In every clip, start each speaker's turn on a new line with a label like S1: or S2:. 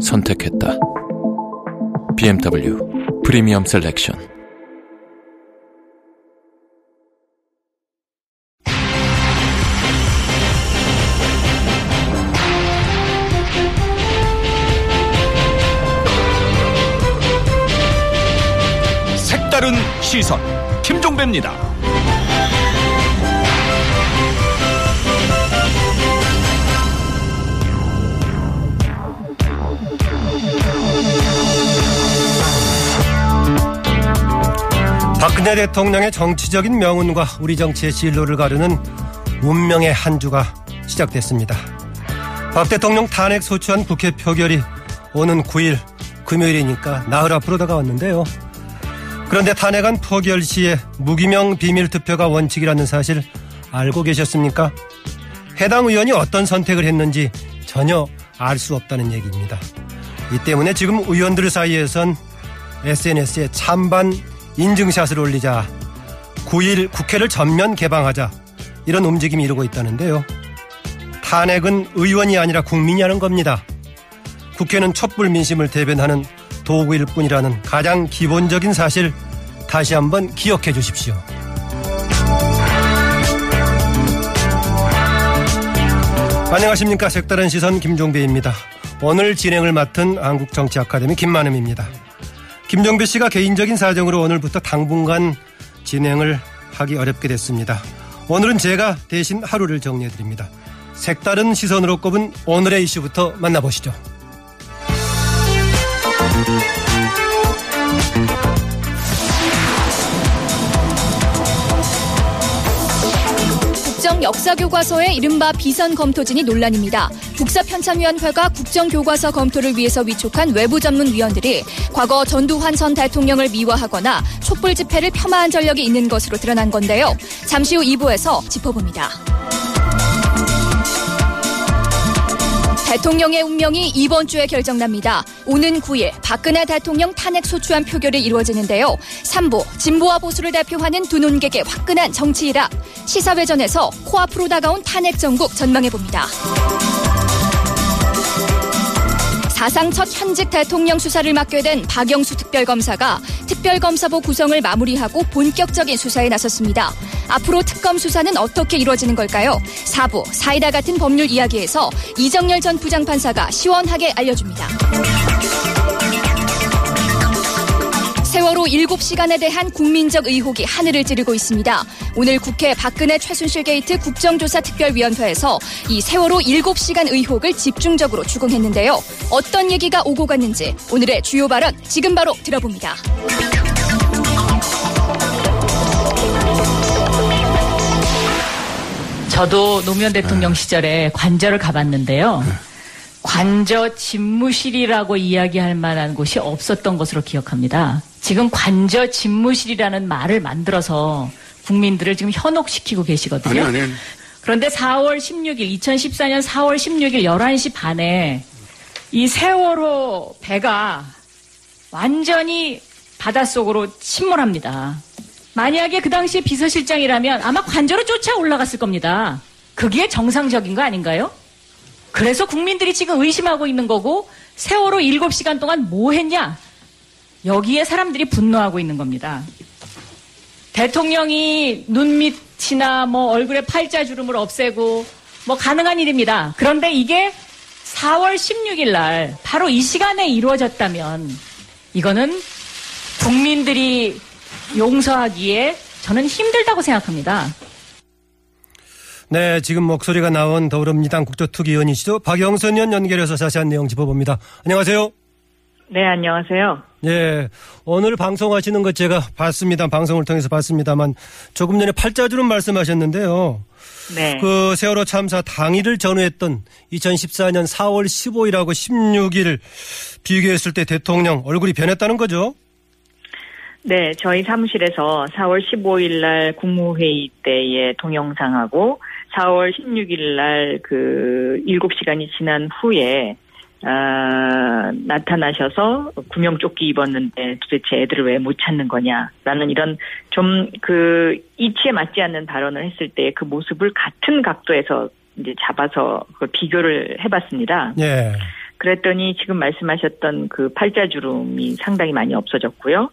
S1: 선택했다. BMW 프리미엄 셀렉션.
S2: 색다른 시선 김종배입니다.
S3: 박근혜 대통령의 정치적인 명운과 우리 정치의 진로를 가르는 운명의 한 주가 시작됐습니다. 박 대통령 탄핵 소추안 국회 표결이 오는 9일 금요일이니까 나흘 앞으로 다가왔는데요. 그런데 탄핵안 표결 시에 무기명 비밀 투표가 원칙이라는 사실 알고 계셨습니까? 해당 의원이 어떤 선택을 했는지 전혀 알 수 없다는 얘기입니다. 이 때문에 지금 의원들 사이에선 SNS에 찬반 인증샷을 올리자 9일 국회를 전면 개방하자 이런 움직임이 이루고 있다는데요. 탄핵은 의원이 아니라 국민이 하는 겁니다. 국회는 촛불 민심을 대변하는 도구일 뿐이라는 가장 기본적인 사실 다시 한번 기억해 주십시오. 안녕하십니까. 색다른 시선 김종배입니다. 오늘 진행을 맡은 한국정치아카데미 김만음입니다. 김종배 씨가 개인적인 사정으로 오늘부터 당분간 진행을 하기 어렵게 됐습니다. 오늘은 제가 대신 하루를 정리해 드립니다. 색다른 시선으로 꼽은 오늘의 이슈부터 만나보시죠.
S4: 국정 역사교과서의 이른바 비선 검토진이 논란입니다. 국사편찬위원회가 국정교과서 검토를 위해서 위촉한 외부 전문위원들이 과거 전두환 전 대통령을 미화하거나 촛불 집회를 폄하한 전력이 있는 것으로 드러난 건데요. 잠시 후 2부에서 짚어봅니다. 대통령의 운명이 이번 주에 결정납니다. 오는 9일 박근혜 대통령 탄핵 소추안 표결이 이루어지는데요. 3부 진보와 보수를 대표하는 두 논객의 화끈한 정치 일학 시사회전에서 코앞으로 다가온 탄핵 정국 전망해 봅니다. 사상 첫 현직 대통령 수사를 맡게 된 박영수 특별검사가 특별검사부 구성을 마무리하고 본격적인 수사에 나섰습니다. 앞으로 특검 수사는 어떻게 이루어지는 걸까요? 4부 사이다 같은 법률 이야기에서 이정열 전 부장판사가 시원하게 알려줍니다. 세월호 7시간에 대한 국민적 의혹이 하늘을 찌르고 있습니다. 오늘 국회 박근혜 최순실 게이트 국정조사 특별위원회에서 이 세월호 7시간 의혹을 집중적으로 추궁했는데요. 어떤 얘기가 오고 갔는지 오늘의 주요 발언 지금 바로 들어봅니다.
S5: 저도 노무현 대통령 시절에 관저를 가봤는데요. 관저 집무실이라고 이야기할 만한 곳이 없었던 것으로 기억합니다. 지금 관저 집무실이라는 말을 만들어서 국민들을 지금 현혹시키고 계시거든요.
S6: 아니, 아니.
S5: 그런데 4월 16일, 2014년 4월 16일 11시 반에 이 세월호 배가 완전히 바닷속으로 침몰합니다. 만약에 그 당시에 비서실장이라면 아마 관저로 쫓아 올라갔을 겁니다. 그게 정상적인 거 아닌가요? 그래서 국민들이 지금 의심하고 있는 거고 세월호 7시간 동안 뭐 했냐? 여기에 사람들이 분노하고 있는 겁니다. 대통령이 눈밑이나 뭐 얼굴에 팔자 주름을 없애고 뭐 가능한 일입니다. 그런데 이게 4월 16일 날 바로 이 시간에 이루어졌다면 이거는 국민들이 용서하기에 저는 힘들다고 생각합니다.
S3: 네, 지금 목소리가 나온 더불어민주당 국토특위위원이시죠. 박영선 의원 연결해서 자세한 내용 짚어봅니다. 안녕하세요.
S6: 네, 안녕하세요.
S3: 예, 오늘 방송하시는 것 제가 봤습니다. 방송을 통해서 봤습니다만 조금 전에 팔자주름 말씀하셨는데요.
S6: 네.
S3: 그 세월호 참사 당일을 전후했던 2014년 4월 15일하고 16일 비교했을 때 대통령 얼굴이 변했다는 거죠?
S6: 네, 저희 사무실에서 4월 15일 날 국무회의 때의 동영상하고 4월 16일 날 그 7시간이 지난 후에 아, 나타나셔서 구명조끼 입었는데 도대체 애들을 왜 못 찾는 거냐라는 이런 좀 그 이치에 맞지 않는 발언을 했을 때 그 모습을 같은 각도에서 이제 잡아서 그걸 비교를 해봤습니다.
S3: 예.
S6: 그랬더니 지금 말씀하셨던 그 팔자주름이 상당히 많이 없어졌고요.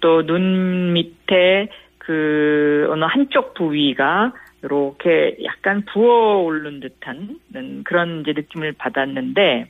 S6: 또 눈 밑에 그 어느 한쪽 부위가 이렇게 약간 부어오른 듯한 그런 이제 느낌을 받았는데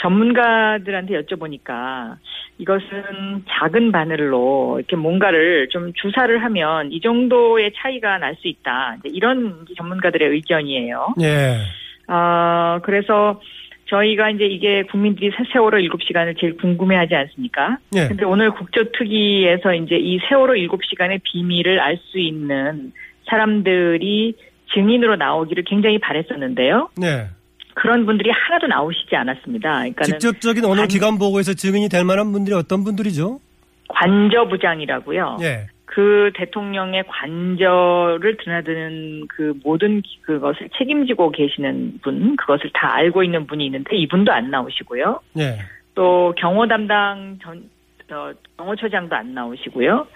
S6: 전문가들한테 여쭤보니까 이것은 작은 바늘로 이렇게 뭔가를 좀 주사를 하면 이 정도의 차이가 날 수 있다. 이런 전문가들의 의견이에요.
S3: 예.
S6: 아, 그래서 저희가 이제 이게 국민들이 세월호 7시간을 제일 궁금해 하지 않습니까?
S3: 예.
S6: 근데 오늘 국조특위에서 이제 이 세월호 7시간의 비밀을 알 수 있는 사람들이 증인으로 나오기를 굉장히 바랬었는데요.
S3: 네.
S6: 그런 분들이 하나도 나오시지 않았습니다. 그러니까
S3: 직접적인 오늘 기관 보고에서 증인이 될 만한 분들이 어떤 분들이죠?
S6: 관저부장이라고요.
S3: 예.
S6: 그 대통령의 관저를 드나드는 그 모든 그것을 책임지고 계시는 분, 그것을 다 알고 있는 분이 있는데 이분도 안 나오시고요.
S3: 예.
S6: 또 경호 담당 전 어, 경호처장도 안 나오시고요.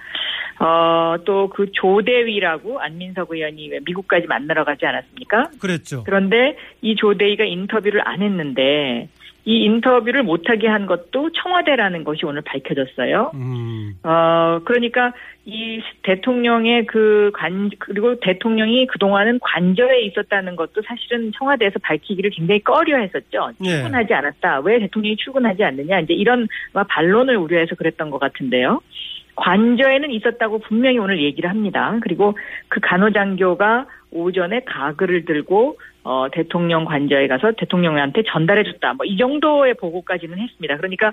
S6: 어, 또 그 조대위라고 안민석 의원이 왜 미국까지 만나러 가지 않았습니까?
S3: 그랬죠.
S6: 그런데 이 조대위가 인터뷰를 안 했는데 이 인터뷰를 못하게 한 것도 청와대라는 것이 오늘 밝혀졌어요.
S3: 음.
S6: 어, 그러니까 이 대통령의 그 관, 그리고 대통령이 그동안은 관저에 있었다는 것도 사실은 청와대에서 밝히기를 굉장히 꺼려 했었죠.
S3: 예.
S6: 출근하지 않았다. 왜 대통령이 출근하지 않느냐. 이제 이런 반론을 우려해서 그랬던 것 같은데요. 관저에는 있었다고 분명히 오늘 얘기를 합니다. 그리고 그 간호장교가 오전에 가글을 들고 어, 대통령 관저에 가서 대통령한테 전달해줬다. 뭐 이 정도의 보고까지는 했습니다. 그러니까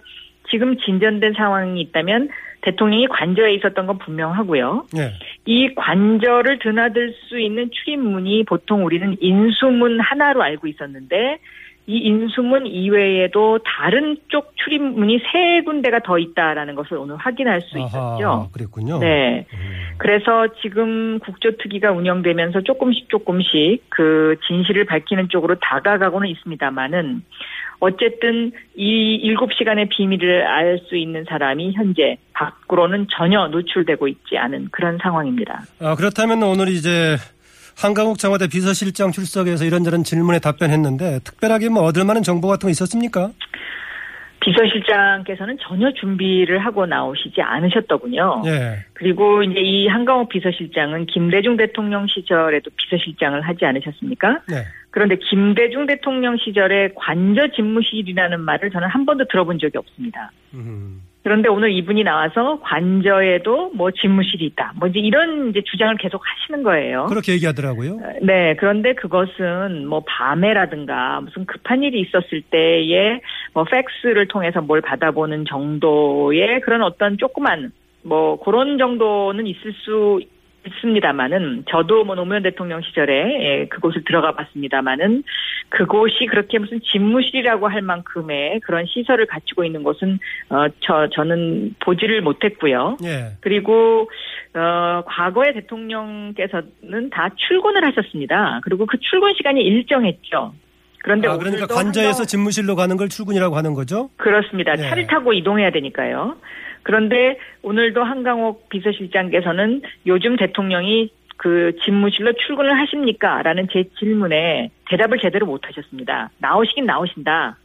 S6: 지금 진전된 상황이 있다면 대통령이 관저에 있었던 건 분명하고요.
S3: 예.
S6: 이 관저를 드나들 수 있는 출입문이 보통 우리는 인수문 하나로 알고 있었는데 이 인수문 이외에도 다른 쪽 출입문이 세 군데가 더 있다라는 것을 오늘 확인할 수 있었죠.
S3: 아하, 그랬군요.
S6: 네.
S3: 음.
S6: 그래서 지금 국조특위가 운영되면서 조금씩 조금씩 그 진실을 밝히는 쪽으로 다가가고는 있습니다만은 어쨌든 이 일곱 시간의 비밀을 알 수 있는 사람이 현재 밖으로는 전혀 노출되고 있지 않은 그런 상황입니다.
S3: 아, 그렇다면 오늘 이제 한강욱 청와대 비서실장 출석해서 이런저런 질문에 답변했는데 특별하게 뭐 얻을 만한 정보 같은 거 있었습니까?
S6: 비서실장께서는 전혀 준비를 하고 나오시지 않으셨더군요.
S3: 예.
S6: 그리고 이제 이 한강욱 비서실장은 김대중 대통령 시절에도 비서실장을 하지 않으셨습니까?
S3: 네.
S6: 그런데 김대중 대통령 시절에 관저 집무실이라는 말을 저는 한 번도 들어본 적이 없습니다.
S3: 음.
S6: 그런데 오늘 이분이 나와서 관저에도 뭐 집무실이 있다. 뭐 이제 이런 이제 주장을 계속 하시는 거예요.
S3: 그렇게 얘기하더라고요.
S6: 네, 그런데 그것은 뭐 밤에라든가 무슨 급한 일이 있었을 때에 뭐 팩스를 통해서 뭘 받아보는 정도의 그런 어떤 조그만 뭐 그런 정도는 있을 수 있습니다만은 저도 뭐 노무현 대통령 시절에 예, 그곳을 들어가 봤습니다만은 그곳이 그렇게 무슨 집무실이라고 할 만큼의 그런 시설을 갖추고 있는 곳은 어 저 저는 보지를 못했고요.
S3: 예.
S6: 그리고 어 과거의 대통령께서는 다 출근을 하셨습니다. 그리고 그 출근 시간이 일정했죠. 그런데
S3: 아, 그러니까 관저에서 집무실로 가는 걸 출근이라고 하는 거죠?
S6: 그렇습니다.
S3: 네.
S6: 차를 타고 이동해야 되니까요. 그런데 오늘도 한강옥 비서실장께서는 요즘 대통령이 그 집무실로 출근을 하십니까? 라는 제 질문에 대답을 제대로 못 하셨습니다. 나오시긴 나오신다.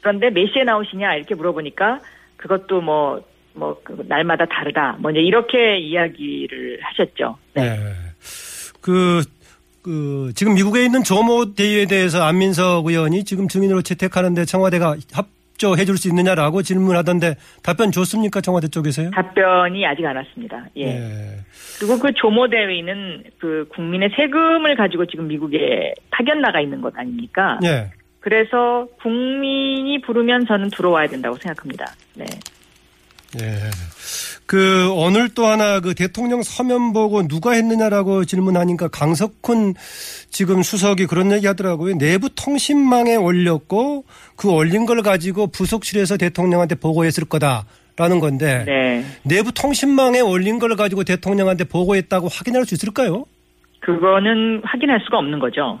S6: 그런데 몇 시에 나오시냐? 이렇게 물어보니까 그것도 뭐, 뭐, 그 날마다 다르다. 뭐, 이제 이렇게 이야기를 하셨죠. 네.
S3: 그, 그, 지금 미국에 있는 조모 대위에 대해서 안민석 의원이 지금 증인으로 채택하는데 청와대가 협조해 줄 수 있느냐라고 질문하던데 답변 줬습니까? 청와대 쪽에서요?
S6: 답변이 아직 안 왔습니다. 예.
S3: 예.
S6: 그리고 그 조모 대회는 그 국민의 세금을 가지고 지금 미국에 파견 나가 있는 것 아닙니까?
S3: 예.
S6: 그래서 국민이 부르면 저는 들어와야 된다고 생각합니다. 네.
S3: 예. 그 오늘 또 하나 그 대통령 서면 보고 누가 했느냐라고 질문하니까 강석훈 지금 수석이 그런 얘기 하더라고요. 내부 통신망에 올렸고 그 올린 걸 가지고 부속실에서 대통령한테 보고했을 거다라는 건데
S6: 네.
S3: 내부 통신망에 올린 걸 가지고 대통령한테 보고했다고 확인할 수 있을까요?
S6: 그거는 확인할 수가 없는 거죠.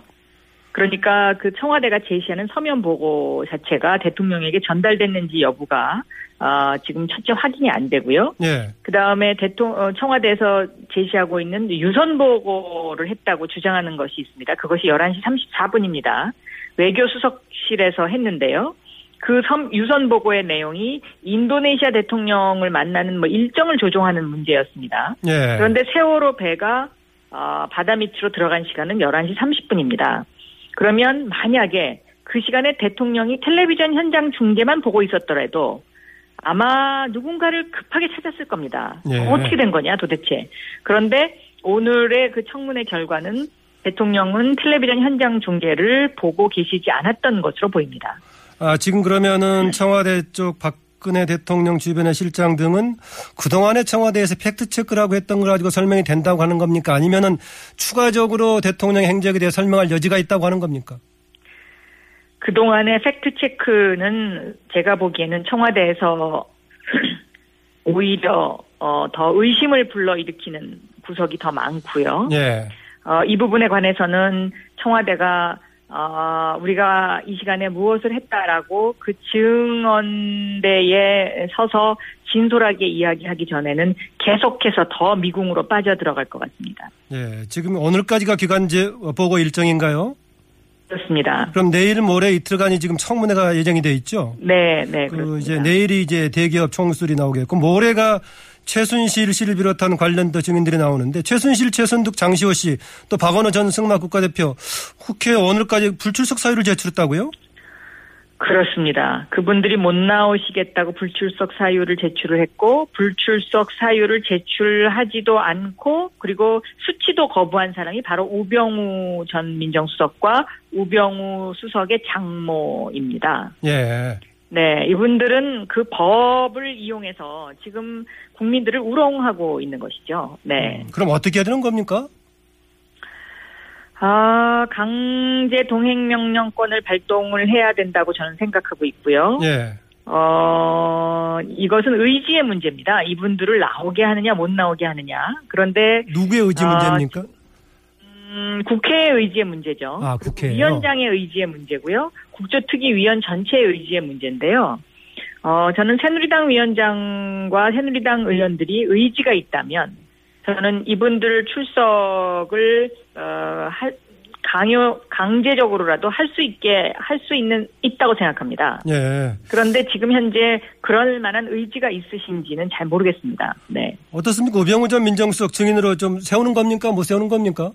S6: 그러니까 그 청와대가 제시하는 서면 보고 자체가 대통령에게 전달됐는지 여부가 아, 지금 첫째 확인이 안 되고요.
S3: 예.
S6: 그 다음에 대통령 청와대에서 제시하고 있는 유선 보고를 했다고 주장하는 것이 있습니다. 그것이 11시 34분입니다. 외교수석실에서 했는데요. 그 섬, 유선 보고의 내용이 인도네시아 대통령을 만나는 뭐 일정을 조종하는 문제였습니다.
S3: 예.
S6: 그런데 세월호 배가 어, 바다 밑으로 들어간 시간은 11시 30분입니다. 그러면 만약에 그 시간에 대통령이 텔레비전 현장 중계만 보고 있었더라도 아마 누군가를 급하게 찾았을 겁니다.
S3: 예.
S6: 어떻게 된 거냐 도대체. 그런데 오늘의 그 청문회 결과는 대통령은 텔레비전 현장 중계를 보고 계시지 않았던 것으로 보입니다.
S3: 아, 지금 그러면은 청와대 쪽 박근혜 대통령 주변의 실장 등은 그동안의 청와대에서 팩트체크라고 했던 걸 가지고 설명이 된다고 하는 겁니까? 아니면은 추가적으로 대통령 행적에 대해 설명할 여지가 있다고 하는 겁니까?
S6: 그동안의 팩트체크는 제가 보기에는 청와대에서 오히려 어, 더 의심을 불러일으키는 구석이 더 많고요.
S3: 예.
S6: 어, 이 부분에 관해서는 청와대가 어, 우리가 이 시간에 무엇을 했다라고 그 증언대에 서서 진솔하게 이야기하기 전에는 계속해서 더 미궁으로 빠져들어갈 것 같습니다.
S3: 예. 지금 오늘까지가 기간제 보고 일정인가요?
S6: 그렇습니다.
S3: 그럼 내일 모레 이틀간이 지금 청문회가 예정이 돼 있죠?
S6: 네, 네,
S3: 그
S6: 그렇습니다.
S3: 이제 내일이 이제 대기업 총수들이 나오겠고 모레가 최순실 씨를 비롯한 관련된 증인들이 나오는데 최순실, 최선득, 장시호 씨, 또 박원호 전 승마 국가대표 국회 오늘까지 불출석 사유를 제출했다고요?
S6: 그렇습니다. 그분들이 못 나오시겠다고 불출석 사유를 제출을 했고 불출석 사유를 제출하지도 않고 그리고 수치도 거부한 사람이 바로 우병우 전 민정수석과 우병우 수석의 장모입니다.
S3: 예.
S6: 네, 이분들은 그 법을 이용해서 지금 국민들을 우롱하고 있는 것이죠. 네.
S3: 그럼 어떻게 해야 되는 겁니까?
S6: 아, 강제 동행 명령권을 발동을 해야 된다고 저는 생각하고 있고요.
S3: 예.
S6: 어, 이것은 의지의 문제입니다. 이분들을 나오게 하느냐, 못 나오게 하느냐. 그런데,
S3: 누구의 의지
S6: 아,
S3: 문제입니까?
S6: 음, 국회의 의지의 문제죠.
S3: 아, 국회예요?
S6: 위원장의 의지의 문제고요. 국조특위위원 전체의 의지의 문제인데요. 어, 저는 새누리당 위원장과 새누리당 의원들이 의지가 있다면, 저는 이분들 출석을, 어, 할, 강요, 강제적으로라도 할 수 있게, 할 수 있는, 있다고 생각합니다.
S3: 예.
S6: 그런데 지금 현재 그럴 만한 의지가 있으신지는 잘 모르겠습니다. 네.
S3: 어떻습니까? 우병우 전 민정수석 증인으로 좀 세우는 겁니까? 못 세우는 겁니까?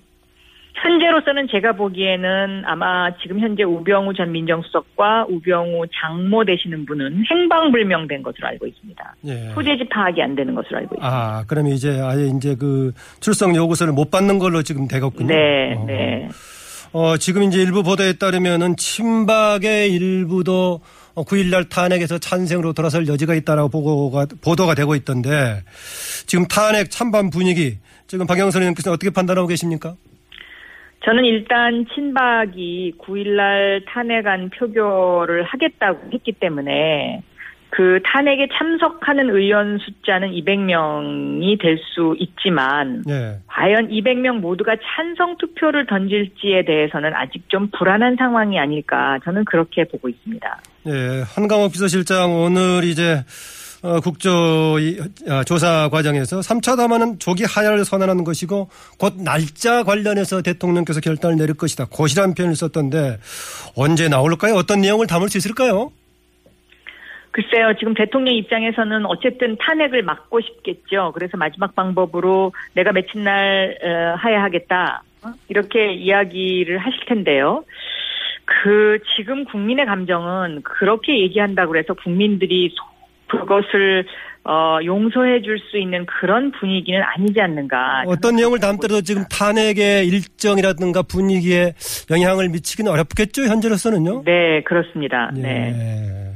S6: 현재로서는 제가 보기에는 아마 지금 현재 우병우 전 민정수석과 우병우 장모 되시는 분은 행방불명된 것으로 알고 있습니다.
S3: 예.
S6: 소재지 파악이 안 되는 것으로 알고 있습니다.
S3: 아, 그러면 이제 아예 이제 그 출석 요구서를 못 받는 걸로 지금 되겠군요.
S6: 네,
S3: 어.
S6: 네.
S3: 어, 지금 이제 일부 보도에 따르면은 친박의 일부도 9일날 탄핵에서 찬생으로 돌아설 여지가 있다라고 보고가, 보도가 되고 있던데 지금 탄핵 찬반 분위기 지금 박영선 의원께서 어떻게 판단하고 계십니까?
S6: 저는 일단 친박이 9일날 탄핵안 표결을 하겠다고 했기 때문에 그 탄핵에 참석하는 의원 숫자는 200명이 될 수 있지만
S3: 예.
S6: 과연 200명 모두가 찬성 투표를 던질지에 대해서는 아직 좀 불안한 상황이 아닐까 저는 그렇게 보고 있습니다.
S3: 예, 한강호 비서실장 오늘 이제 어, 국조 이- 아, 조사 과정에서 3차 담화는 조기 하야를 선언하는 것이고 곧 날짜 관련해서 대통령께서 결단을 내릴 것이다. 곧이라는 표현을 썼던데 언제 나올까요? 어떤 내용을 담을 수 있을까요?
S6: 글쎄요, 지금 대통령 입장에서는 어쨌든 탄핵을 막고 싶겠죠. 그래서 마지막 방법으로 내가 며칠 날 어, 하야하겠다 어? 이렇게 이야기를 하실 텐데요. 그 지금 국민의 감정은 그렇게 얘기한다고 해서 국민들이 그것을 어, 용서해 줄 수 있는 그런 분위기는 아니지 않는가.
S3: 어떤 내용을 담더라도 지금 탄핵의 일정이라든가 분위기에 영향을 미치기는 어렵겠죠, 현재로서는요?
S6: 네, 그렇습니다.
S3: 예.
S6: 네.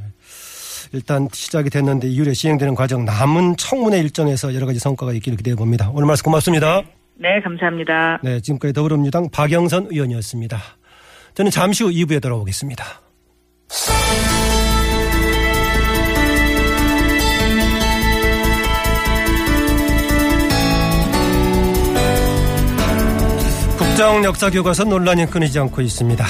S3: 일단 시작이 됐는데 이후에 시행되는 과정 남은 청문회 일정에서 여러 가지 성과가 있기를 기대해 봅니다. 오늘 말씀 고맙습니다.
S6: 네, 감사합니다.
S3: 네, 지금까지 더불어민주당 박영선 의원이었습니다. 저는 잠시 후 2부에 돌아오겠습니다. 국정 역사 교과서 논란이 끊이지 않고 있습니다.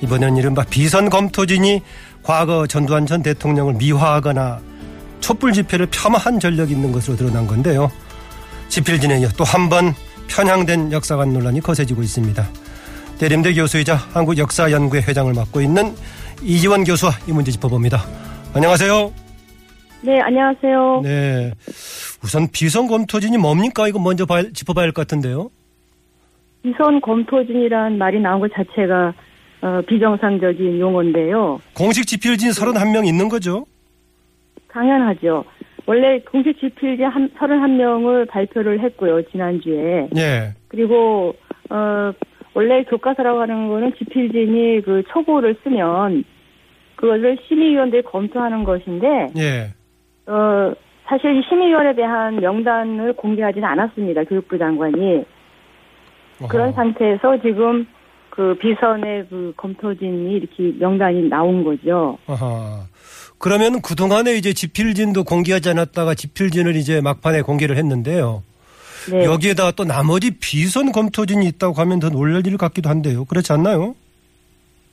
S3: 이번엔 이른바 비선 검토진이 과거 전두환 전 대통령을 미화하거나 촛불 집회를 폄하한 전력이 있는 것으로 드러난 건데요. 집필진에 이어 또 한 번 편향된 역사관 논란이 거세지고 있습니다. 대림대 교수이자 한국역사연구회 회장을 맡고 있는 이지원 교수와 이 문제 짚어봅니다. 안녕하세요.
S7: 네, 안녕하세요.
S3: 네. 우선 비선 검토진이 뭡니까? 이거 먼저 봐- 짚어봐야 할 것 같은데요.
S7: 비선 검토진이란 말이 나온 것 자체가 어, 비정상적인 용어인데요.
S3: 공식 집필진 31명 있는 거죠?
S7: 당연하죠. 원래 공식 집필진 한, 31명을 발표를 했고요, 지난주에.
S3: 예.
S7: 그리고, 어, 원래 교과서라고 하는 거는 집필진이 그 초고를 쓰면 그것을 심의위원들이 검토하는 것인데,
S3: 예.
S7: 어, 사실 이 심의위원에 대한 명단을 공개하지는 않았습니다, 교육부 장관이. 그런. 상태에서 지금 그 비선의 그 검토진이 이렇게 명단이 나온 거죠.
S3: 아하. 그러면 그동안에 이제 집필진도 공개하지 않았다가 집필진을 이제 막판에 공개를 했는데요.
S7: 네.
S3: 여기에다가 또 나머지 비선 검토진이 있다고 하면 더 놀랄 일 같기도 한데요. 그렇지 않나요?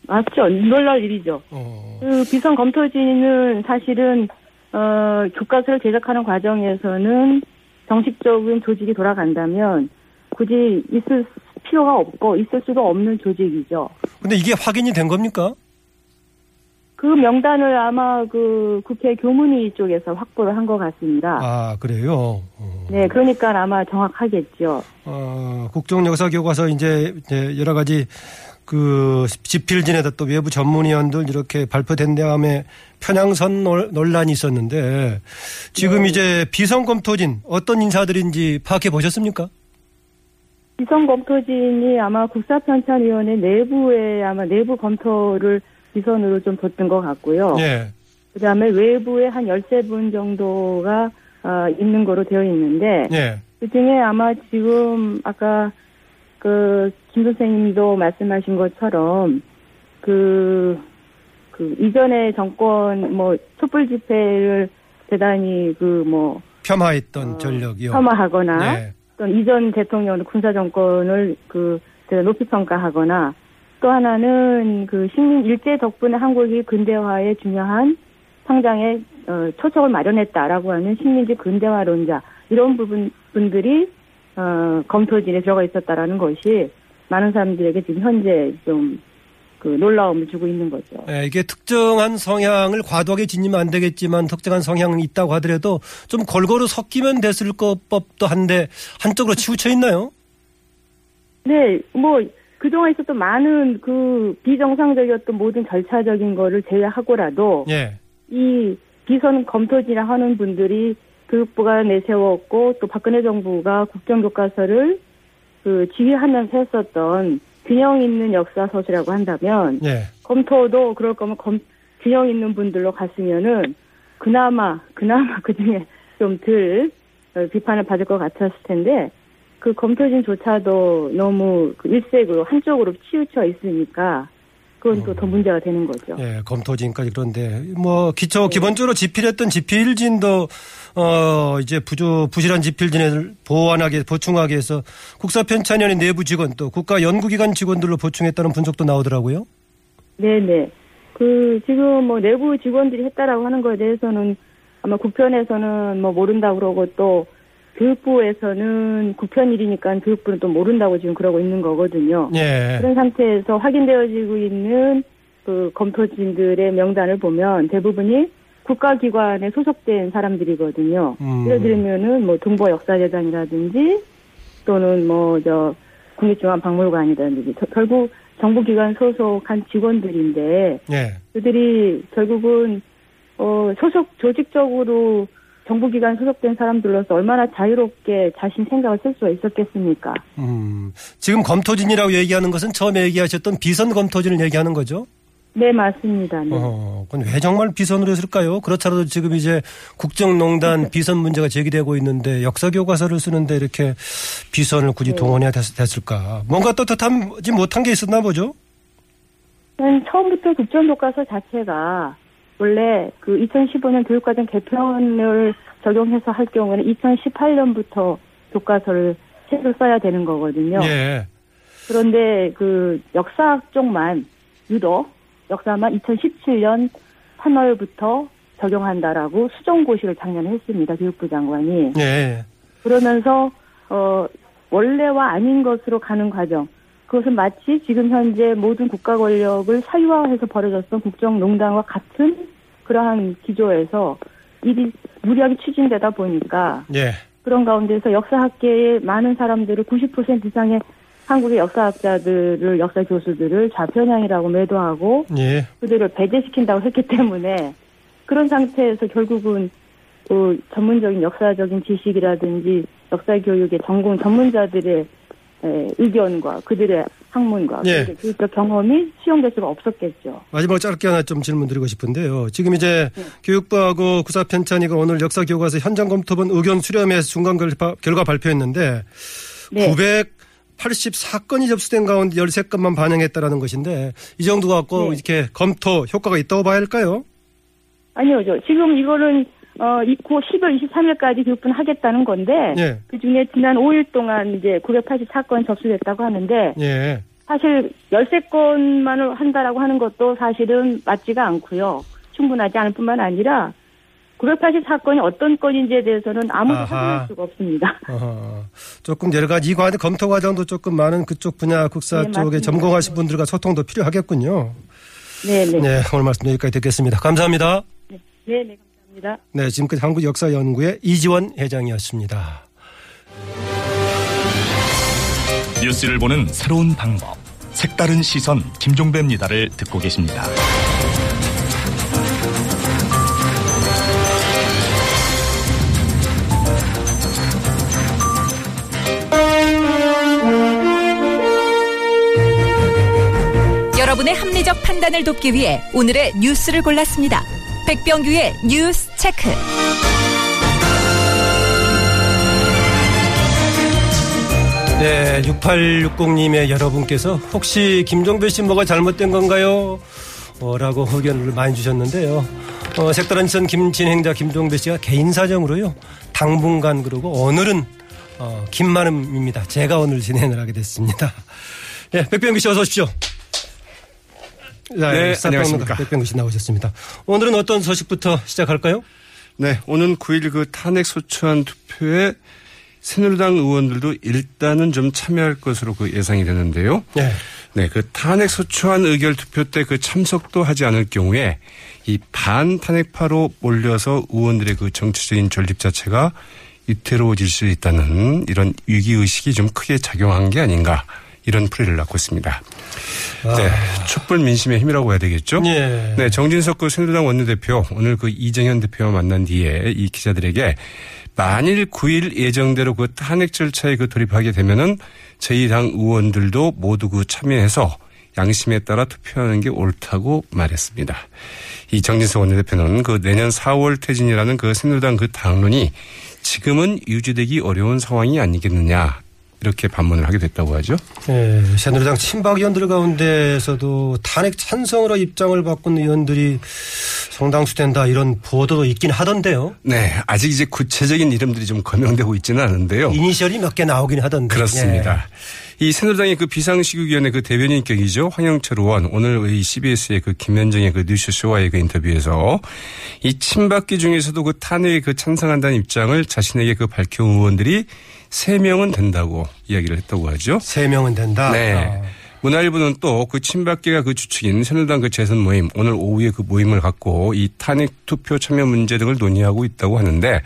S7: 맞죠. 놀랄 일이죠.
S3: 어.
S7: 그 비선 검토진은 사실은 어 교과서를 제작하는 과정에서는 정식적인 조직이 돌아간다면 굳이 있을 필요가 없고 있을 수도 없는 조직이죠.
S3: 근데 이게 확인이 된 겁니까?
S7: 그 명단을 아마 그 국회 교문위 쪽에서 확보를 한 것 같습니다.
S3: 아, 그래요? 어.
S7: 네, 그러니까 아마 정확하겠죠.
S3: 어, 국정역사 교과서 이제 이제 여러 가지 그 집필진에다 또 외부 전문위원들 이렇게 발표된 다음에 편향선 논- 논란이 있었는데 지금
S7: 네.
S3: 이제 비선 검토진 어떤 인사들인지 파악해 보셨습니까?
S7: 비선 검토진이 아마 국사편찬위원회 내부에 아마 내부 검토를 비선으로 좀 뒀던 것 같고요.
S3: 예.
S7: 그 다음에 외부에 한 13분 정도가 어, 있는 거로 되어 있는데,
S3: 예.
S7: 그 중에 아마 지금 아까 그, 김 선생님도 말씀하신 것처럼 그, 그 이전에 정권 뭐 촛불 집회를 대단히 그 뭐
S3: 폄하했던
S7: 어,
S3: 전력이요.
S7: 폄하하거나
S3: 예.
S7: 또 이전 대통령 군사 정권을 그 제가 높이 평가하거나 또 하나는 그 식민 일제 덕분에 한국이 근대화에 중요한 성장에 어, 초석을 마련했다라고 하는 식민지 근대화론자 이런 부분 분들이 어, 검토진에 들어가 있었다라는 것이 많은 사람들에게 지금 현재 좀 그 놀라움을 주고 있는 거죠.
S3: 예, 이게 특정한 성향을 과도하게 지니면 안 되겠지만 특정한 성향이 있다고 하더라도 좀 골고루 섞이면 됐을 것 법도 한데 한쪽으로 치우쳐 있나요?
S7: 네, 뭐 그동안 있었던 많은 그 비정상적이었던 모든 절차적인 거를 제외하고라도
S3: 예.
S7: 이 비선 검토지라 하는 분들이 교육부가 내세웠고 또 박근혜 정부가 국정교과서를 그 지휘하면서 했었던 균형 있는 역사서시라고 한다면
S3: 예.
S7: 검토도 그럴 거면 검, 균형 있는 분들로 갔으면은 그나마 그나마 그 중에 좀 덜 비판을 받을 것 같았을 텐데 그 검토진조차도 너무 그 일색으로 한쪽으로 치우쳐 있으니까 그건 또더 문제가 되는 거죠.
S3: 예, 검토진까지 그런데 뭐 기초 기본적으로 집필했던 집필진도 어 이제 부조 부실한 집필진을 보완하게 보충하기 위해서 국사편찬위원회 내부 직원 또 국가연구기관 직원들로 보충했다는 분석도 나오더라고요.
S7: 네네. 그 지금 뭐 내부 직원들이 했다라고 하는 거에 대해서는 아마 국편에서는 뭐 모른다고 그러고 또 교육부에서는 국편 일이니까 교육부는 또 모른다고 지금 그러고 있는 거거든요.
S3: 예.
S7: 그런 상태에서 확인되어지고 있는 그 검토진들의 명단을 보면 대부분이 국가기관에 소속된 사람들이거든요.
S3: 음.
S7: 예를 들면은 뭐 동보 역사재단이라든지 또는 뭐 저 국립중앙박물관이라든지 저- 결국 정부기관 소속한 직원들인데
S3: 예.
S7: 그들이 결국은 어, 소속 조직적으로 정부기관 소속된 사람들로서 얼마나 자유롭게 자신 생각을 쓸 수가 있었겠습니까?
S3: 음, 지금 검토진이라고 얘기하는 것은 처음에 얘기하셨던 비선 검토진을 얘기하는 거죠?
S7: 네, 맞습니다. 네.
S3: 어, 그건 왜 정말 비선으로 했을까요? 그렇더라도 지금 이제 국정농단 비선 문제가 제기되고 있는데 역사 교과서를 쓰는데 이렇게 비선을 굳이 동원해야 됐, 됐을까? 뭔가 떳떳하지 못한 게 있었나 보죠?
S7: 난 처음부터 국정교과서 자체가 원래 그 2015년 교육과정 개편을 적용해서 할 경우에는 2018년부터 교과서를 새로 써야 되는 거거든요.
S3: 예.
S7: 그런데 그 역사학 쪽만 유독 역사만 2017년 3월부터 적용한다라고 수정고시를 작년에 했습니다. 교육부 장관이.
S3: 예.
S7: 그러면서 어 원래와 아닌 것으로 가는 과정. 그것은 마치 지금 현재 모든 국가 권력을 사유화해서 벌어졌던 국정농단과 같은 그러한 기조에서 일이 무리하게 추진되다 보니까
S3: 예.
S7: 그런 가운데서 역사학계의 많은 사람들을 90% 이상의 한국의 역사학자들을 역사 교수들을 좌편향이라고 매도하고
S3: 예.
S7: 그들을 배제시킨다고 했기 때문에 그런 상태에서 결국은 그 전문적인 역사적인 지식이라든지 역사 교육의 전공 전문자들의 에, 의견과 그들의 학문과
S3: 예.
S7: 그들의 교육적 경험이 수용될 수가 없었겠죠.
S3: 마지막 짧게 하나 좀 질문 드리고 싶은데요. 지금 이제
S7: 네.
S3: 교육부하고 구사편찬이가 오늘 역사 교과서 현장 검토본 의견 수렴해서 중간 결과, 결과 발표했는데
S7: 네.
S3: 984건이 접수된 가운데 13건만 반영했다라는 것인데 이 정도 갖고
S7: 네.
S3: 이렇게 검토 효과가 있다고 봐야 할까요?
S7: 아니요, 저 지금 이거는 어, 이 10월 23일까지 교육분 하겠다는 건데
S3: 예.
S7: 그 중에 지난 5일 동안 이제 984건 접수됐다고 하는데
S3: 예.
S7: 사실 13건만을 한다라고 하는 것도 사실은 맞지가 않고요. 충분하지 않을 뿐만 아니라 984건이 어떤 건인지에 대해서는 아무도
S3: 아하.
S7: 확인할 수가 없습니다.
S3: 어, 조금 여러 가지 이 과정 검토 과정도 조금 많은 그쪽 분야 국사
S7: 네,
S3: 쪽에
S7: 맞습니다.
S3: 전공하신 분들과 소통도 필요하겠군요.
S7: 네, 네.
S3: 네, 오늘 말씀 여기까지 듣겠습니다. 감사합니다.
S7: 네, 네, 네, 감사합니다.
S3: 네, 지금까지 한국 역사 연구회 이지원 회장이었습니다.
S2: 뉴스를 보는 새로운 방법. 색다른 시선 김종배입니다를 듣고 계십니다.
S8: 판단을 돕기 위해 오늘의 뉴스를 골랐습니다. 백병규의 뉴스 체크.
S3: 네, 6860님의 여러분께서 혹시 김종배 씨 뭐가 잘못된 건가요? 어, 라고 의견을 많이 주셨는데요. 어, 색다른 선 김진행자 김종배 씨가 개인 사정으로요. 당분간 그러고 오늘은 어, 김만음입니다. 제가 오늘 진행을 하게 됐습니다. 네, 백병규 씨 어서 오십시오. 자,
S9: 네,
S3: 스타평론가
S9: 안녕하십니까.
S3: 백병규 씨 나오셨습니다. 오늘은 어떤 소식부터 시작할까요?
S9: 네, 오는 9일 그 탄핵 소추안 투표에 새누리당 의원들도 일단은 좀 참여할 것으로 그 예상이 되는데요.
S3: 네.
S9: 네, 그 탄핵 소추안 의결 투표 때 그 참석도 하지 않을 경우에 이 반탄핵파로 몰려서 의원들의 그 정치적인 존립 자체가 위태로워질 수 있다는 이런 위기 의식이 좀 크게 작용한 게 아닌가 이런 풀이를 낳고 있습니다. 네, 촛불 민심의 힘이라고 해야 되겠죠?
S3: 예.
S9: 네, 정진석 그 새누리당 원내대표 오늘 그 이정현 대표와 만난 뒤에 이 기자들에게 만일 9일 예정대로 그 탄핵 절차에 그 돌입하게 되면은 저희 당 의원들도 모두 그 참여해서 양심에 따라 투표하는 게 옳다고 말했습니다. 이 정진석 원내대표는 그 내년 4월 퇴진이라는 그 새누리당 그 당론이 지금은 유지되기 어려운 상황이 아니겠느냐 이렇게 반문을 하게 됐다고 하죠.
S3: 예, 새누리당 친박 의원들 가운데서도 탄핵 찬성으로 입장을 바꾼 의원들이 성당수 된다 이런 보도도 있긴 하던데요.
S9: 네, 아직 이제 구체적인 이름들이 좀 거명되고 있지는 않은데요.
S3: 이니셜이 몇 개 나오긴 하던데.
S9: 그렇습니다. 이 새누리당의 그 비상시국위원회 그 대변인격이죠. 황영철 의원 오늘 이 CBS의 그 김현정의 그 뉴스쇼와의 그 인터뷰에서 이 친박계 중에서도 그 탄핵에 그 찬성한다는 입장을 자신에게 그 밝혀온 의원들이 세 명은 된다고 이야기를 했다고 하죠.
S3: 세 명은 된다.
S9: 네.
S3: 어.
S9: 문화일보는 또 그 친박계가 그 주축인 새누리당 그 재선 모임 오늘 오후에 그 모임을 갖고 이 탄핵 투표 참여 문제 등을 논의하고 있다고 하는데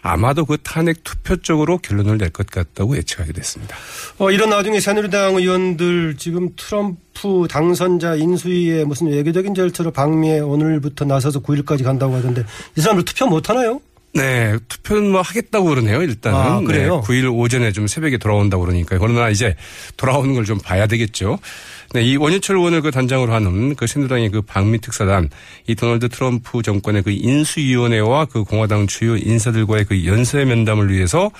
S9: 아마도 그 탄핵 투표 쪽으로 결론을 낼 것 같다고 예측하게 됐습니다.
S3: 어, 이런 와중에 새누리당 의원들 지금 트럼프 당선자 인수위에 무슨 외교적인 절차로 방미에 오늘부터 나서서 9일까지 간다고 하던데 이 사람들 투표 못 하나요?
S9: 네, 투표는 뭐 하겠다고 그러네요, 일단은.
S3: 아, 그래요?
S9: 네, 9일 오전에 좀 새벽에 돌아온다고 그러니까. 그러나 이제 돌아오는 걸 좀 봐야 되겠죠. 네, 이 원유철 의원을 그 단장으로 하는 그 새누리당의 그 방미 특사단, 이 도널드 트럼프 정권의 그 인수위원회와 그 공화당 주요 인사들과의 그 연쇄 면담을 위해서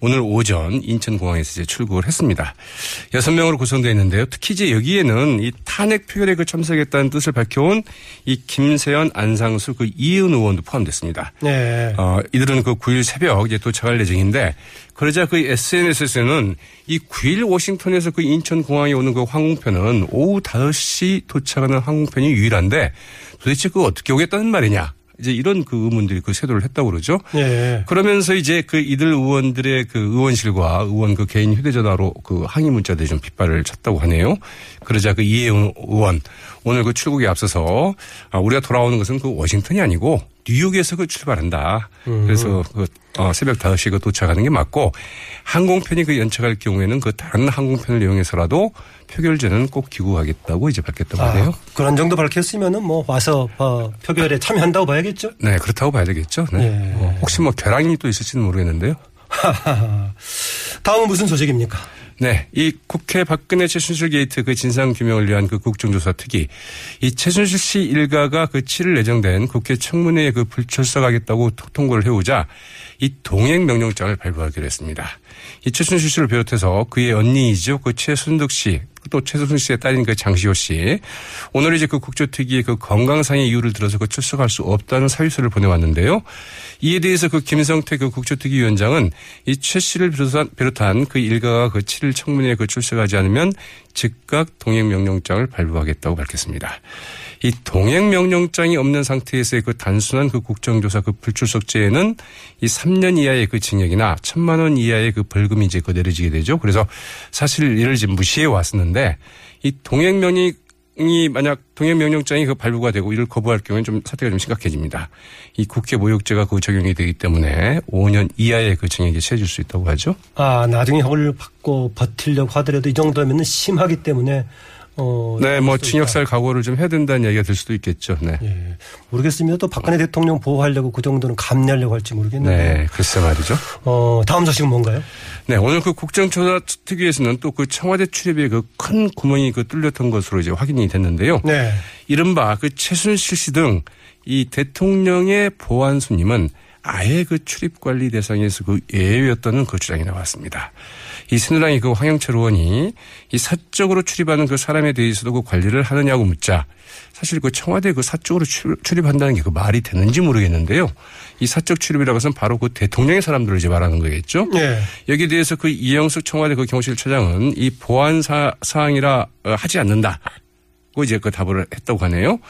S9: 오늘 오전 인천공항에서 이제 출국을 했습니다. 여섯 명으로 구성되어 있는데요. 특히 이제 여기에는 이 탄핵 표결에 그 참석했다는 뜻을 밝혀온 이 김세연, 안상수, 그 이은 의원도 포함됐습니다.
S3: 네.
S9: 어, 이들은 그 9일 새벽 이제 도착할 예정인데 그러자 그 SNS에서는 이 9일 워싱턴에서 그 인천공항에 오는 그 항공편은 오후 5시 도착하는 항공편이 유일한데 도대체 그거 어떻게 오겠다는 말이냐. 이제 이런 그 의문들이 그 세도를 했다고 그러죠.
S3: 네.
S9: 그러면서 이제 그 이들 의원들의 그 의원실과 의원 그 개인 휴대전화로 그 항의 문자들이 좀 빗발을 쳤다고 하네요. 그러자 그 이혜영 의원 오늘 그 출국에 앞서서 아, 우리가 돌아오는 것은 그 워싱턴이 아니고 뉴욕에서 그 출발한다. 그래서 그 어, 새벽 5시에 그 도착하는 게 맞고 항공편이 그 연착할 경우에는 그 다른 항공편을 이용해서라도 표결 전에는 꼭 귀국하겠다고 이제 밝혔다고 하네요.
S3: 아, 그런 정도 밝혔으면은 뭐 와서 어, 표결에 참여한다고 봐야겠죠.
S9: 네, 그렇다고 봐야 되겠죠. 네.
S3: 예.
S9: 어, 혹시 뭐 결항이 또 있을지는 모르겠는데요.
S3: 다음은 무슨 소식입니까?
S9: 네. 이 국회 박근혜 최순실 게이트 그 진상 규명을 위한 그 국정조사 특위. 이 최순실 씨 일가가 그 7일 예정된 국회 청문회에 그 불출석하겠다고 통보를 해오자 이 동행 명령장을 발부하기로 했습니다. 이 최순실 씨를 비롯해서 그의 언니이죠. 그 최순득 씨, 또 최순실 씨의 딸인 그 장시호 씨. 오늘 이제 그 국조특위의 그 건강상의 이유를 들어서 그 출석할 수 없다는 사유서를 보내왔는데요. 이에 대해서 그 김성태 그 국조특위 위원장은 이 최 씨를 비롯한, 비롯한 그 일가가 그 7일 청문회에 그 출석하지 않으면 즉각 동행명령장을 발부하겠다고 밝혔습니다. 이 동행 명령장이 없는 상태에서의 그 단순한 그 국정조사 그 불출석죄에는 이 3년 이하의 그 징역이나 1천만 원 이하의 그 벌금이 이제 그 내려지게 되죠. 그래서 사실 이를 지금 무시해 왔었는데 이 동행명령이 이 만약 동행 명령장이 그 발부가 되고 이를 거부할 경우에는 좀 사태가 좀 심각해집니다. 이 국회 모욕죄가 그 적용이 되기 때문에 5년 이하의 그 징역이 처해질 수 있다고 하죠.
S3: 아 나중에 형을 받고 버틸려고 하더라도 이 정도면 심하기 때문에 어,
S9: 네, 뭐 징역살 각오를 좀 해야 된다는 얘기가 될 수도 있겠죠. 네.
S3: 예. 모르겠습니다. 또 박근혜 대통령 보호하려고 그 정도는 감내하려고 할지 모르겠네요.
S9: 네, 글쎄 말이죠.
S3: 어, 다음 소식은 뭔가요?
S9: 네, 오늘 그 국정조사 특위에서는 또 그 청와대 출입에 그 큰 구멍이 그 뚫렸던 것으로 이제 확인이 됐는데요.
S3: 네.
S9: 이른바 그 최순실 씨 등 이 대통령의 보안 손님은 아예 그 출입 관리 대상에서 그 예외였다는 그 주장이 나왔습니다. 이 새누랑이 그 황영철 의원이 이 사적으로 출입하는 그 사람에 대해서도 그 관리를 하느냐고 묻자 사실 그 청와대 그 사적으로 출입한다는 게 그 말이 되는지 모르겠는데요. 이 사적 출입이라고 해서는 바로 그 대통령의 사람들을 이제 말하는 거겠죠.
S3: 네.
S9: 여기에 대해서 그 이영숙 청와대 그 경호실 차장은 이 보안 사, 사항이라 하지 않는다고 이제 그 답을 했다고 하네요.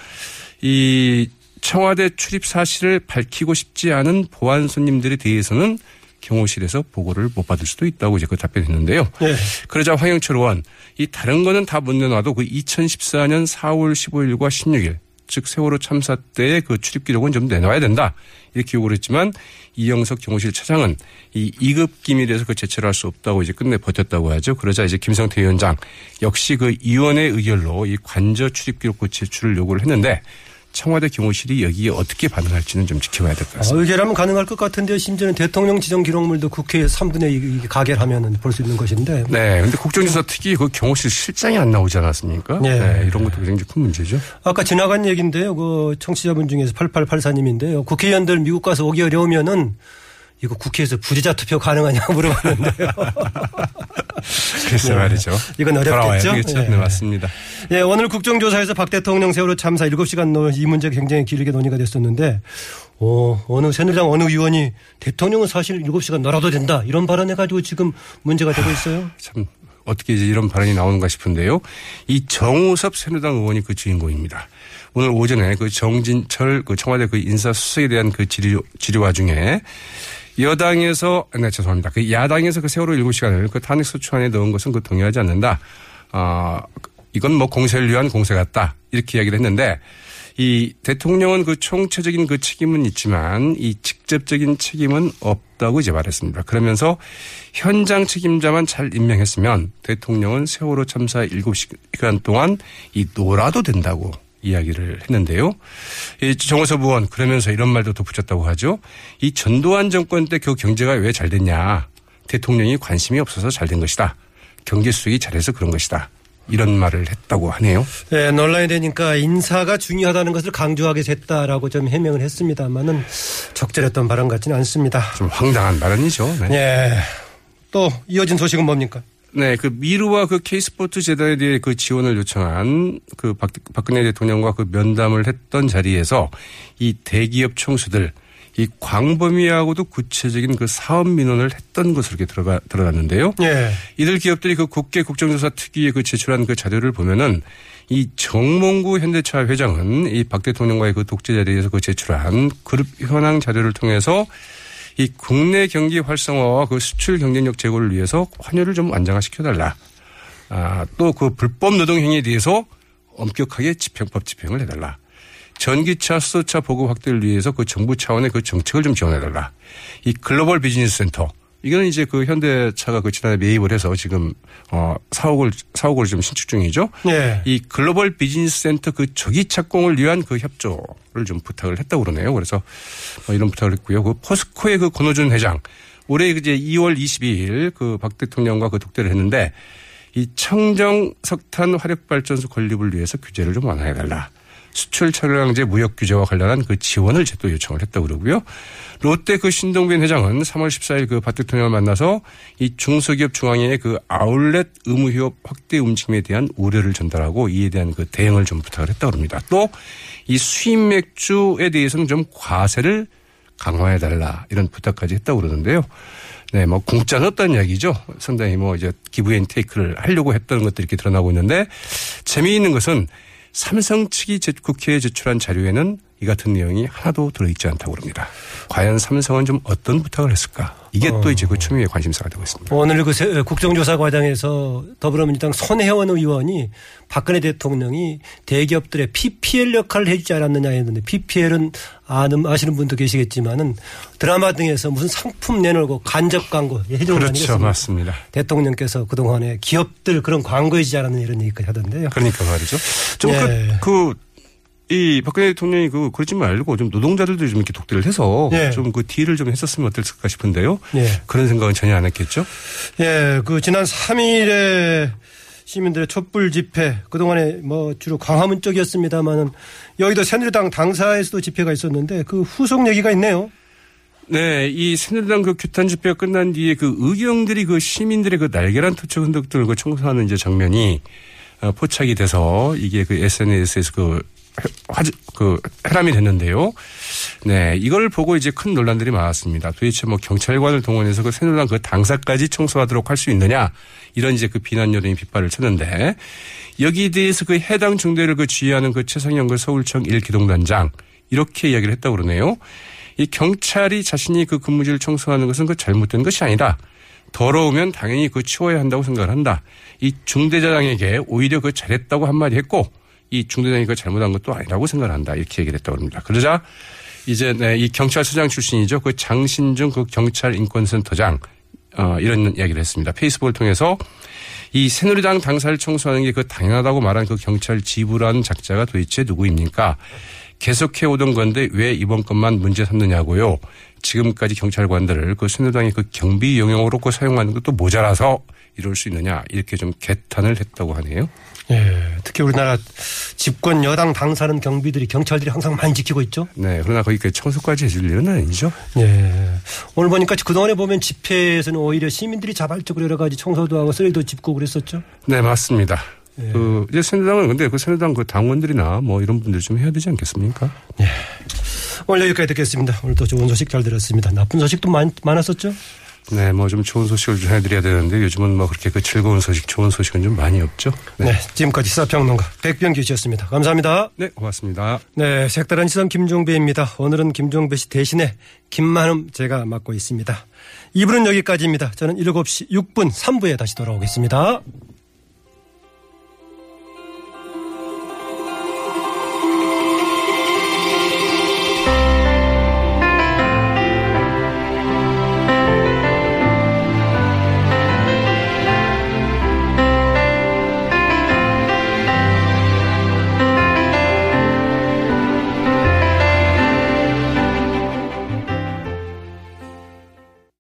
S9: 이 청와대 출입 사실을 밝히고 싶지 않은 보안 손님들에 대해서는 경호실에서 보고를 못 받을 수도 있다고 이제 그 답변했는데요.
S3: 네.
S9: 그러자 황영철 의원 이 다른 거는 다 못 내놔도 그 2014년 4월 15일과 16일 즉 세월호 참사 때의 그 출입 기록은 좀 내놔야 된다 이렇게 요구를 했지만 이영석 경호실 차장은 이 2급 기밀에서 그 제출할 수 없다고 이제 끝내 버텼다고 하죠. 그러자 이제 김성태 위원장 역시 그 위원회 의결로 이 관저 출입 기록 그 제출을 요구를 했는데 청와대 경호실이 여기에 어떻게 반응할지는 좀 지켜봐야 될것
S3: 아,
S9: 같습니다.
S3: 의결하면 가능할 것 같은데요. 심지어는 대통령 지정 기록물도 국회에 3분의 2 가결하면 볼 수 있는 것인데.
S9: 네. 근데 국정조사 특히 그 경호실 실장이 안 나오지 않았습니까?
S3: 네.
S9: 네. 이런 것도 굉장히 큰 문제죠.
S3: 아까 지나간 얘기인데요. 그 청취자분 중에서 8884님인데요. 국회의원들 미국 가서 오기 어려우면은 이거 국회에서 부재자 투표 가능하냐고 물어봤는데요.
S9: 글쎄
S3: 네.
S9: 말이죠.
S3: 이건
S9: 돌아와야
S3: 어렵겠죠.
S9: 되겠죠.
S3: 네.
S9: 네, 맞습니다.
S3: 예, 오늘 국정조사에서 박 대통령 세월호 참사 7시간 논- 이 문제 굉장히 길게 논의가 됐었는데, 어, 어느 새누리당 어느 의원이 대통령은 사실 7시간 놀아도 된다 이런 발언해가지고 지금 문제가 되고 있어요.
S9: 참 어떻게 이제 이런 발언이 나오는가 싶은데요. 이 정우섭 새누리당 의원이 그 주인공입니다. 오늘 오전에 그 정진철 그 청와대 그 인사수석에 대한 그 질의, 질의 와 중에 여당에서, 네, 죄송합니다. 그 야당에서 그 세월호 7시간을 그 탄핵소추안에 넣은 것은 그 동의하지 않는다. 아, 이건 뭐 공세를 위한 공세 같다. 이렇게 이야기를 했는데 이 대통령은 그 총체적인 그 책임은 있지만 이 직접적인 책임은 없다고 이제 말했습니다. 그러면서 현장 책임자만 잘 임명했으면 대통령은 세월호 참사 7시간 동안 이 놀아도 된다고 이야기를 했는데요. 이 정호섭 의원 그러면서 이런 말도 덧붙였다고 하죠. 이 전두환 정권 때 그 경제가 왜 잘 됐냐. 대통령이 관심이 없어서 잘 된 것이다. 경제 수익이 잘해서 그런 것이다. 이런 말을 했다고 하네요.
S3: 네, 논란이 되니까 인사가 중요하다는 것을 강조하게 됐다라고 좀 해명을 했습니다만은 적절했던 발언 같지는 않습니다.
S9: 좀 황당한 발언이죠.
S3: 네. 네. 또 이어진 소식은 뭡니까?
S9: 네, 그 미르와 그 K스포츠 재단에 대해 그 지원을 요청한 그 박, 박근혜 대통령과 그 면담을 했던 자리에서 이 대기업 총수들 이 광범위하고도 구체적인 그 사업 민원을 했던 것으로 이렇게 들어가 드러났는데요.
S3: 예.
S9: 이들 기업들이 그 국회 국정조사 특위에 그 제출한 그 자료를 보면은 이 정몽구 현대차 회장은 이 박 대통령과의 그 독재 자리에서 그 제출한 그룹 현황 자료를 통해서 이 국내 경기 활성화와 그 수출 경쟁력 제고를 위해서 환율을 좀 안정화시켜달라. 아, 또 그 불법 노동 행위에 대해서 엄격하게 집행법 집행을 해달라. 전기차, 수소차 보급 확대를 위해서 그 정부 차원의 그 정책을 좀 지원해달라. 이 글로벌 비즈니스 센터. 이거는 이제 그 현대차가 그 지난해 매입을 해서 지금 어 사옥을 사옥을 좀 신축 중이죠.
S3: 네.
S9: 이 글로벌 비즈니스 센터 그 조기 착공을 위한 그 협조를 좀 부탁을 했다고 그러네요. 그래서 뭐 이런 부탁을 했고요. 그 포스코의 그 권오준 회장 올해 이제 2월 22일 그 박 대통령과 그 독대를 했는데 이 청정 석탄 화력 발전소 건립을 위해서 규제를 좀 완화해 달라. 수출 철강재 무역 규제와 관련한 그 지원을 또 요청을 했다고 그러고요. 롯데 그 신동빈 회장은 3월 14일 그 박 대통령을 만나서 이 중소기업 중앙회의 그 아울렛 의무 휴업 확대 움직임에 대한 우려를 전달하고 이에 대한 그 대응을 좀 부탁을 했다고 합니다. 또 이 수입 맥주에 대해서는 좀 과세를 강화해 달라 이런 부탁까지 했다고 그러는데요. 네, 뭐 공짜는 없다는 이야기죠. 상당히 뭐 이제 give and take를 하려고 했던 것들이 이렇게 드러나고 있는데 재미있는 것은 삼성 측이 국회에 제출한 자료에는 이 같은 내용이 하나도 들어있지 않다고 그럽니다. 과연 삼성은 좀 어떤 부탁을 했을까? 이게 어. 또 이제 그 추미애 관심사가 되고 있습니다.
S3: 오늘 그 국정조사 과정에서 더불어민주당 손혜원 의원이 박근혜 대통령이 대기업들의 PPL 역할을 해주지 않았느냐 했는데 PPL은 아는 아시는 분도 계시겠지만은 드라마 등에서 무슨 상품 내놓고 간접 광고 해주는
S9: 그렇죠, 맞습니다.
S3: 대통령께서 그 동안에 기업들 그런 광고해주지 않았는 이런 얘기까지 하던데요.
S9: 그러니까 말이죠. 좀그 예. 그, 이 박근혜 대통령이 그 그러지 말고 좀 노동자들도 좀 이렇게 독대를 해서 예. 좀그 딜을 좀 했었으면 어땠을까 싶은데요. 예. 그런 생각은 전혀 안 했겠죠.
S3: 예, 그 지난 3일에 시민들의 촛불 집회 그동안에 뭐 주로 광화문 쪽이었습니다만은 여기도 새누리당 당사에서도 집회가 있었는데 그 후속 얘기가 있네요.
S9: 네, 이 새누리당 그 규탄 집회가 끝난 뒤에 그 의경들이 그 시민들의 그 날개란 토착 흔적들을 그 청소하는 이제 장면이 어, 포착이 돼서 이게 그 SNS에서 그 화제, 그 해람이 됐는데요. 네, 이걸 보고 이제 큰 논란들이 많았습니다. 도대체 뭐 경찰관을 동원해서 그 새누리당 그 당사까지 청소하도록 할 수 있느냐 이런 이제 그 비난 여론이 빗발을 쳤는데 여기에 대해서 그 해당 중대를 그 지휘하는 그 최상영 그 서울청 1기동단장 이렇게 이야기를 했다고 그러네요. 이 경찰이 자신이 그 근무지를 청소하는 것은 그 잘못된 것이 아니다. 더러우면 당연히 그 치워야 한다고 생각을 한다. 이 중대장에게 오히려 그 잘했다고 한마디 했고 이 중대장이 그 잘못한 것도 아니라고 생각을 한다. 이렇게 얘기를 했다고 합니다. 그러자 이제 네, 이 경찰서장 출신이죠. 그 장신중 그 경찰 인권센터장 어, 이런 이야기를 했습니다. 페이스북을 통해서 이 새누리당 당사를 청소하는 게 그 당연하다고 말한 그 경찰 지부라는 작자가 도대체 누구입니까? 계속해 오던 건데 왜 이번 것만 문제 삼느냐고요. 지금까지 경찰관들을 그 새누리당의 그 경비 영역으로 그 사용하는 것도 모자라서 이럴 수 있느냐 이렇게 좀 개탄을 했다고 하네요.
S3: 예, 특히 우리나라 집권 여당 당사는 경비들이 경찰들이 항상 많이 지키고 있죠.
S9: 네, 그러나 거기 그 청소까지 해줄 일은 아니죠.
S3: 예. 오늘 보니까 그 동안에 보면 집회에서는 오히려 시민들이 자발적으로 여러 가지 청소도 하고 쓰레기도 짚고 그랬었죠.
S9: 네, 맞습니다. 예. 그 이제 새누리당은 근데 그 새누리당 그 당원들이나 뭐 이런 분들 좀 해야 되지 않겠습니까?
S3: 예. 오늘 여기까지 듣겠습니다. 오늘도 좋은 소식 잘 들었습니다. 나쁜 소식도 많, 많았었죠?
S9: 네, 뭐 좀 좋은 소식을 좀 해드려야 되는데 요즘은 뭐 그렇게 그 즐거운 소식, 좋은 소식은 좀 많이 없죠.
S3: 네, 네 지금까지 시사평론가 백병규 씨였습니다. 감사합니다.
S9: 네, 고맙습니다.
S3: 네, 색다른 시선 김종배입니다. 오늘은 김종배 씨 대신에 김만음 제가 맡고 있습니다. 2부는 여기까지입니다. 저는 7시 6분 3부에 다시 돌아오겠습니다.